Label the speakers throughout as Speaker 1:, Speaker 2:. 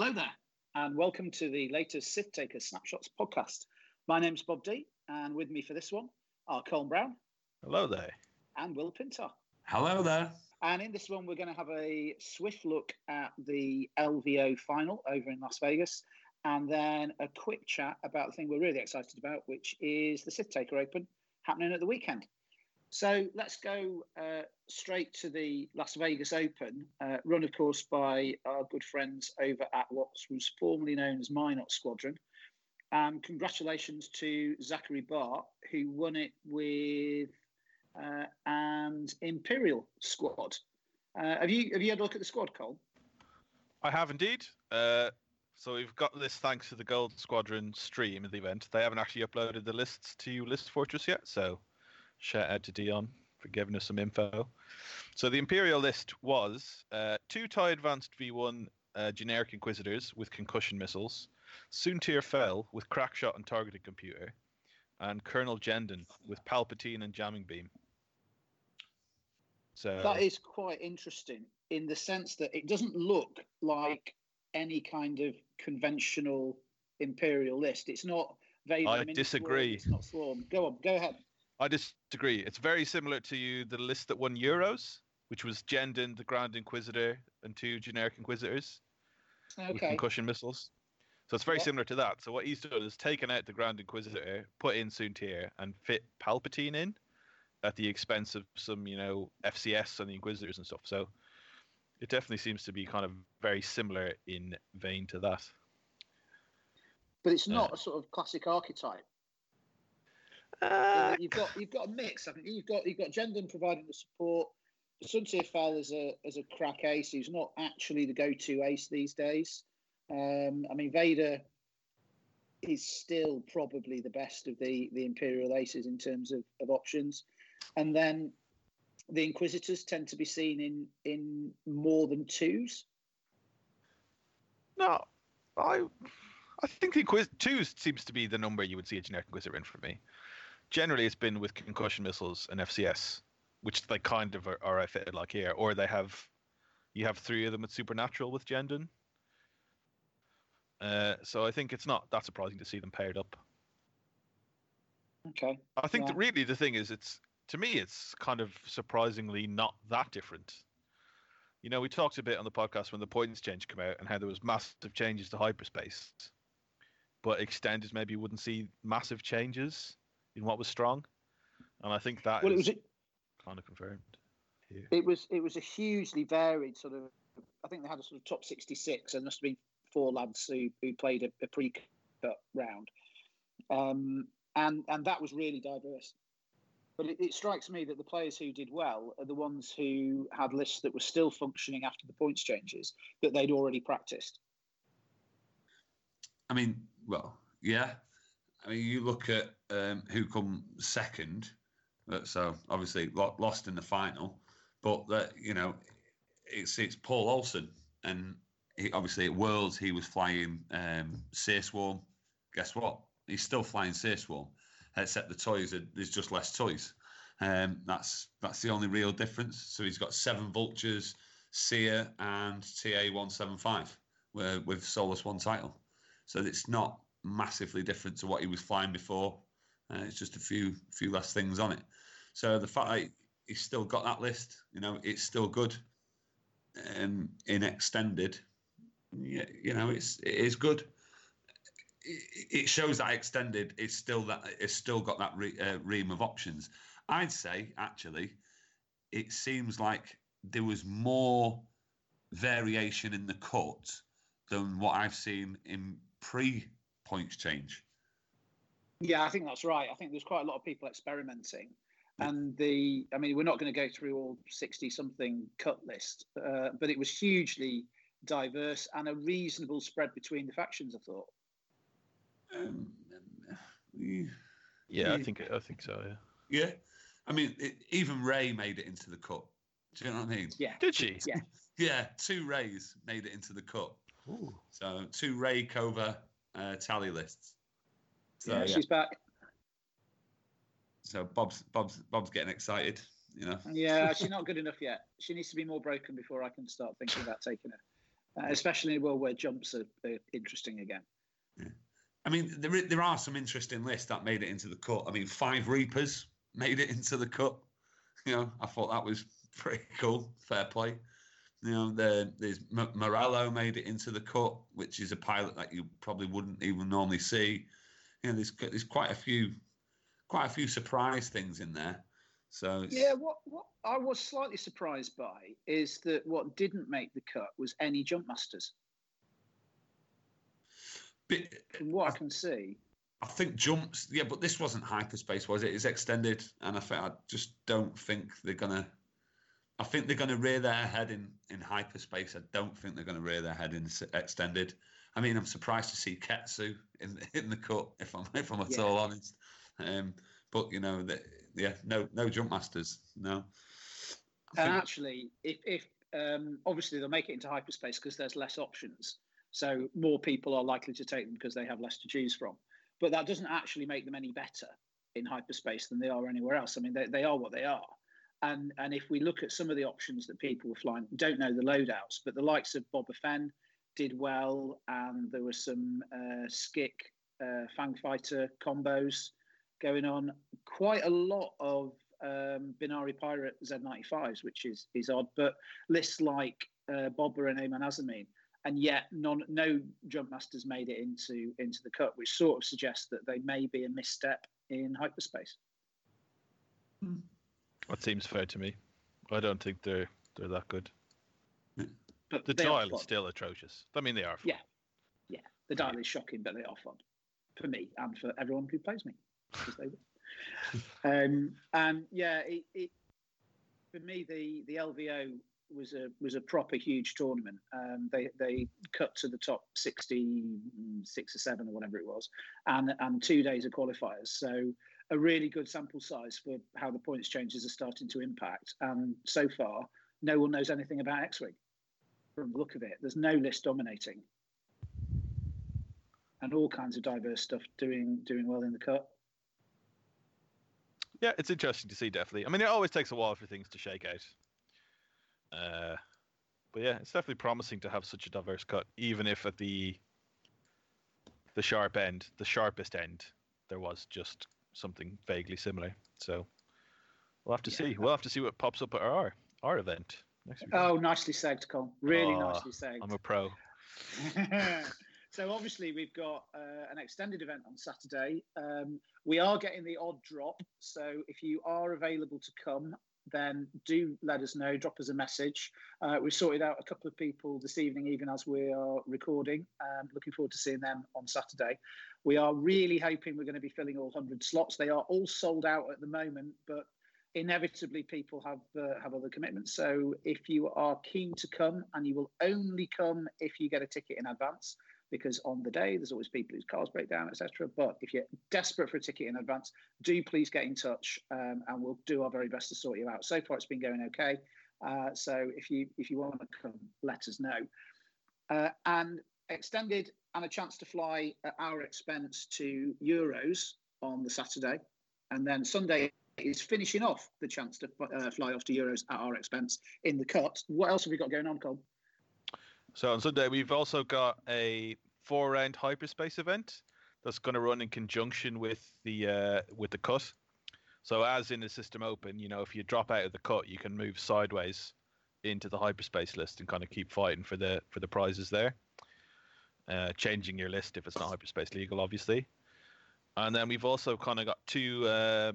Speaker 1: Hello there, and welcome to the latest Sith Taker Snapshots podcast. My name's Bob D, and with me for this one are Colin Brown.
Speaker 2: Hello there.
Speaker 1: And Will Pintar.
Speaker 3: Hello there.
Speaker 1: And in this one, we're going to have a swift look at the LVO final over in Las Vegas, and then a quick chat about the thing we're really excited about, which is the Sith Taker Open happening at the weekend. So let's go uh, straight to the Las Vegas Open, uh, run, of course, by our good friends over at what was formerly known as Mynock Squadron. Um, congratulations to Zachary Bart, who won it with uh, and Imperial squad. Uh, have you have you had a look at the squad, Cole?
Speaker 2: I have indeed. Uh, so we've got this thanks to the Gold Squadron stream of the event. They haven't actually uploaded the lists to List Fortress yet, so Shout out to Dion for giving us some info. So the Imperial list was uh, two TIE Advanced V1 uh, generic Inquisitors with concussion missiles, Soontir Fel with crackshot and targeting computer, and Colonel Jendon with Palpatine and jamming beam.
Speaker 1: So that is quite interesting in the sense that it doesn't look like any kind of conventional Imperial list. It's not Vader.
Speaker 2: I disagree.
Speaker 1: It's not Thrawn. Go on. Go ahead.
Speaker 2: I disagree. It's very similar to the list that won Euros, which was Jendon, the Grand Inquisitor, and two generic Inquisitors
Speaker 1: okay.
Speaker 2: with concussion missiles. So it's very yeah. similar to that. So what he's done is taken out the Grand Inquisitor, put in Soontir, and fit Palpatine in at the expense of some, you know, FCS and the Inquisitors and stuff. So it definitely seems to be kind of very similar in vein to that.
Speaker 1: But it's not uh, a sort of classic archetype. Uh, you've got you've got a mix. I think you've got you've got Jendon providing the support. Soontir Fel is a as a crack ace who's not actually the go-to ace these days. Um, I mean, Vader is still probably the best of the the Imperial aces in terms of, of options, and then the Inquisitors tend to be seen in in more than twos.
Speaker 2: No, I I think the Inquis- twos seems to be the number you would see a generic Inquisitor in for me generally it's been with concussion missiles and FCS, which they kind of are, are fitted like here, or they have you have three of them with supernatural with Jendon. Uh, so I think it's not that surprising to see them paired up.
Speaker 1: Okay.
Speaker 2: I think yeah. that really the thing is, it's to me, it's kind of surprisingly not that different. You know, we talked a bit on the podcast when the points change came out and how there was massive changes to hyperspace, but extenders maybe wouldn't see massive changes in what was strong, and I think that well, it was a, kind of confirmed.
Speaker 1: Here. It was it was a hugely varied sort of. I think they had a sort of top sixty six, and must have been four lads who, who played a, a pre cut round, um, and and that was really diverse. But it, it, strikes me that the players who did well are the ones who had lists that were still functioning after the points changes that they'd already practiced.
Speaker 3: I mean, well, yeah, I mean, you look at um, who come second. Uh, so obviously lost in the final, but that you know, it's it's Paul Olson, and he, obviously at Worlds he was flying um. Guess what? He's still flying Swarm, except the toys are, there's just less toys. Um, that's that's the only real difference. So he's got seven vultures, Seer, and TA one seven five, with Soulless One title. So it's not massively different to what he was flying before. Uh, it's just a few few less things on it. So the fact that he's still got that list, you know, it's still good. Um, in extended, yeah, you know, it's it is good. It, shows that extended is still that it's still got that re, uh, ream of options. I'd say actually, it seems like there was more variation in the cut than what I've seen in pre points change.
Speaker 1: Yeah, I think that's right. I think there's quite a lot of people experimenting. And the, I mean, we're not going to go through all 60 something cut list, uh, but it was hugely diverse and a reasonable spread between the factions, I thought. Um,
Speaker 2: yeah, I think I think so.
Speaker 3: Yeah, yeah. I mean, it, even Rey made it into the cut. Do you know what I mean?
Speaker 1: Yeah.
Speaker 2: Did she?
Speaker 1: Yeah.
Speaker 3: yeah, two Reys made it into the cut. Ooh. So two Rey Cover uh, tally lists.
Speaker 1: So, yeah, she's back.
Speaker 3: So Bob's Bob's Bob's getting excited. You know.
Speaker 1: Yeah, she's not good enough yet. She needs to be more broken before I can start thinking about taking her. uh, especially in a world where jumps are, are interesting again.
Speaker 3: Yeah. I mean, there there are some interesting lists that made it into the cut. I mean, five Reapers made it into the cut. You know, I thought that was pretty cool. Fair play. You know, the, there's Moralo made it into the cut, which is a pilot that you probably wouldn't even normally see. You know, there's there's quite a few quite a few surprise things in there. So
Speaker 1: yeah, what what I was slightly surprised by is that what didn't make the cut was any jump masters. But, From what I, I can see,
Speaker 3: I think jumps. Yeah, but this wasn't hyperspace, was it? It's extended, and I think I just don't think they're gonna. I think they're going to rear their head in, in hyperspace. I don't think they're going to rear their head in extended. I mean, I'm surprised to see Ketsu in in the cut. If I'm if I'm at yeah. all honest, um, but you know, the, yeah, no no jump masters, no.
Speaker 1: And actually, if if um, obviously they'll make it into hyperspace because there's less options, so more people are likely to take them because they have less to choose from. But that doesn't actually make them any better in hyperspace than they are anywhere else. I mean, they, they are what they are. And and if we look at some of the options that people were flying, don't know the loadouts, but the likes of Boba Fett did well, and there were some uh, Skick uh, Fang Fighter combos going on. Quite a lot of um, Binayre Pirate Z95s, which is is odd, but lists like uh, Boba and Emon Azzameen, and yet none, no jump masters made it into into the cut, which sort of suggests that they may be a misstep in hyperspace.
Speaker 2: Hmm. That seems fair to me. I don't think they're they're that good. But the dial is still atrocious. I mean, they are. Fun.
Speaker 1: Yeah, yeah. The dial is shocking, but they are fun for me and for everyone who plays me. um, and yeah, it, it, for me the the LVO was a was a proper huge tournament. Um, they they cut to the top sixty six or seven or whatever it was, and and two days of qualifiers. So a really good sample size for how the points changes are starting to impact. And so far, no one knows anything about. From the look of it, there's no list dominating, and all kinds of diverse stuff doing doing well in the cut.
Speaker 2: Yeah, it's interesting to see. Definitely. I mean, it always takes a while for things to shake out. Uh, but yeah, it's definitely promising to have such a diverse cut, even if at the the sharp end, the sharpest end, there was just something vaguely similar. So we'll have to yeah. see. We'll have to see what pops up at our our event
Speaker 1: next week. Oh, nicely said, Colin. Really oh, nicely said.
Speaker 2: I'm a pro.
Speaker 1: so obviously we've got uh, an extended event on Saturday. Um, we are getting the odd drop. So if you are available to come, then do let us know. Drop us a message. Uh, we've sorted out a couple of people this evening, even as we are recording. Um, looking forward to seeing them on Saturday. We are really hoping we're going to be filling all 100 slots. They are all sold out at the moment, but inevitably people have uh, have other commitments. So if you are keen to come, and you will only come if you get a ticket in advance, because on the day there's always people whose cars break down, etc. But if you're desperate for a ticket in advance, do please get in touch, um, and we'll do our very best to sort you out. So far, it's been going okay. Uh, so if you if you want to come, let us know. Uh, and extended and a chance to fly at our expense to Euros on the Saturday, and then Sunday is finishing off the chance to uh, fly off to Euros at our expense in the cut. What else have we got going on, Cole?
Speaker 2: So on Sunday we've also got a four-round hyperspace event that's going to run in conjunction with the uh, with the cut. So as in the system open, you know, if you drop out of the cut, you can move sideways into the hyperspace list and kind of keep fighting for the for the prizes there. Uh, changing your list if it's not hyperspace legal, obviously. And then we've also kind of got two, uh,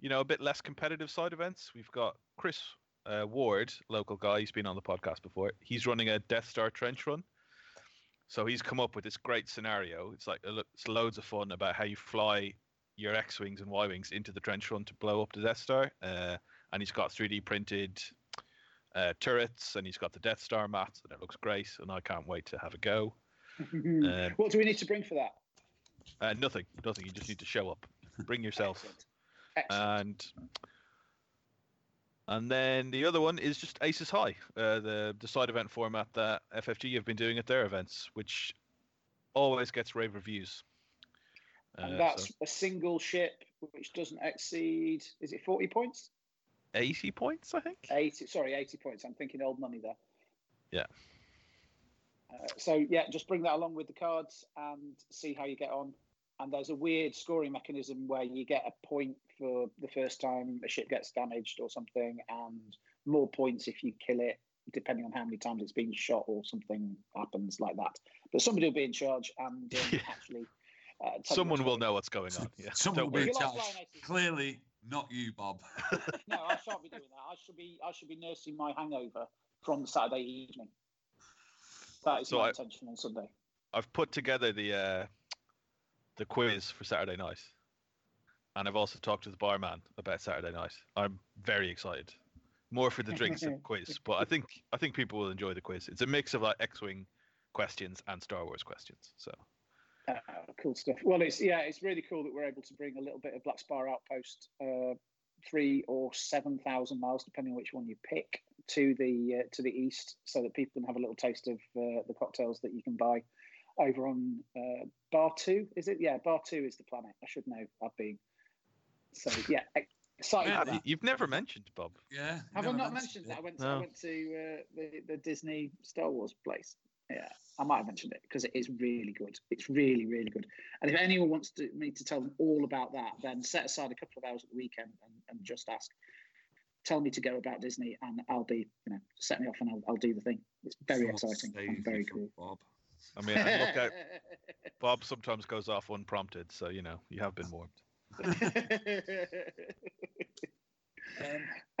Speaker 2: you know, a bit less competitive side events. We've got Chris uh, Ward, local guy. He's been on the podcast before. He's running a Death Star trench run. So he's come up with this great scenario. It's like it's loads of fun about how you fly your X wings and Y wings into the trench run to blow up the Death Star. Uh, and he's got 3D printed uh, turrets, and he's got the Death Star mats, and it looks great. And I can't wait to have a go.
Speaker 1: um, what do we need to bring for that?
Speaker 2: Uh, nothing, nothing. You just need to show up. Bring yourself. Excellent. And and then the other one is just Aces High, uh, the the side event format that FFG have been doing at their events, which always gets rave reviews.
Speaker 1: And uh, that's so. a single ship which doesn't exceed is it 40 points?
Speaker 2: 80 points, I think.
Speaker 1: 80 sorry, 80 points. I'm thinking old money there.
Speaker 2: Yeah.
Speaker 1: Uh, so yeah, just bring that along with the cards and see how you get on. And there's a weird scoring mechanism where you get a point for the first time a ship gets damaged or something, and more points if you kill it, depending on how many times it's been shot or something happens like that. But somebody will be in charge and um,
Speaker 2: Yeah.
Speaker 1: actually. Uh,
Speaker 2: Someone will know what's going on. Yeah.
Speaker 3: Someone will be in charge. Clearly, not you, Bob.
Speaker 1: No, I shan't be doing that. I should be. I should be nursing my hangover from Saturday evening. That is
Speaker 2: So
Speaker 1: my
Speaker 2: I-
Speaker 1: intention on Sunday.
Speaker 2: I've put together the uh, the quiz for Saturday night, and I've also talked to the barman about Saturday night. I'm very excited. More for the drinks than quiz, but I think I think people will enjoy the quiz. It's a mix of like X-wing questions and Star Wars questions. So
Speaker 1: Uh, cool stuff. Well, it's yeah, it's really cool that we're able to bring a little bit of Black Spire Outpost, uh, three or seven thousand miles, depending on which one you pick, to the uh, to the east, so that people can have a little taste of uh, the cocktails that you can buy over on uh, Batuu. Is it? Yeah, Batuu is the planet. I should know. I've been. So yeah, excited
Speaker 3: Yeah,
Speaker 1: that.
Speaker 2: you've never mentioned Bob.
Speaker 3: Yeah.
Speaker 1: Have I not
Speaker 3: mentioned
Speaker 1: mentioned that? I went to, I went to uh, the, the Disney Star Wars place. Yeah, I might have mentioned it because it is really good. It's really, really good. And if anyone wants to, me to tell them all about that, then set aside a couple of hours at the weekend and, and just ask. Tell me to go about Disney, and I'll be, you know, set me off and I'll, I'll do the thing. It's very
Speaker 3: God
Speaker 1: exciting and very cool.
Speaker 3: Bob.
Speaker 2: I mean, and look out, Bob sometimes goes off unprompted, so you know you have been warned.
Speaker 1: Um,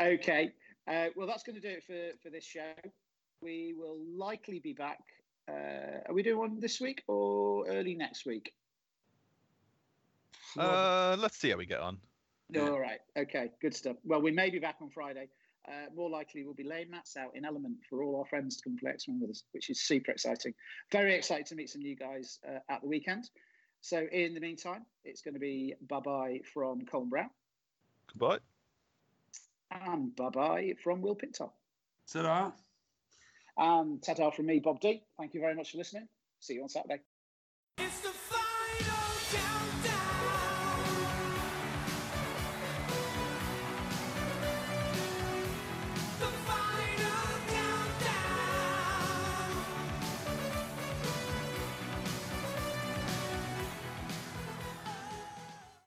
Speaker 1: okay. Uh, well, that's going to do it for, for this show. We will likely be back. Uh, are we doing one this week or early next week?
Speaker 2: Uh, let's see how we get on.
Speaker 3: Yeah.
Speaker 1: All right. Okay. Good stuff. Well, we may be back on Friday. Uh, more likely, we'll be laying mats out in Element for all our friends to come play X-Men with us, which is super exciting. Very excited to meet some new guys uh, at the weekend. So, in the meantime, it's going to be bye bye from Colin Brown
Speaker 2: Goodbye.
Speaker 1: and bye bye from Will Pinto.
Speaker 3: Ta-da.
Speaker 1: And ta-ta from me, Bob D. Thank you very much for listening. See you on Saturday.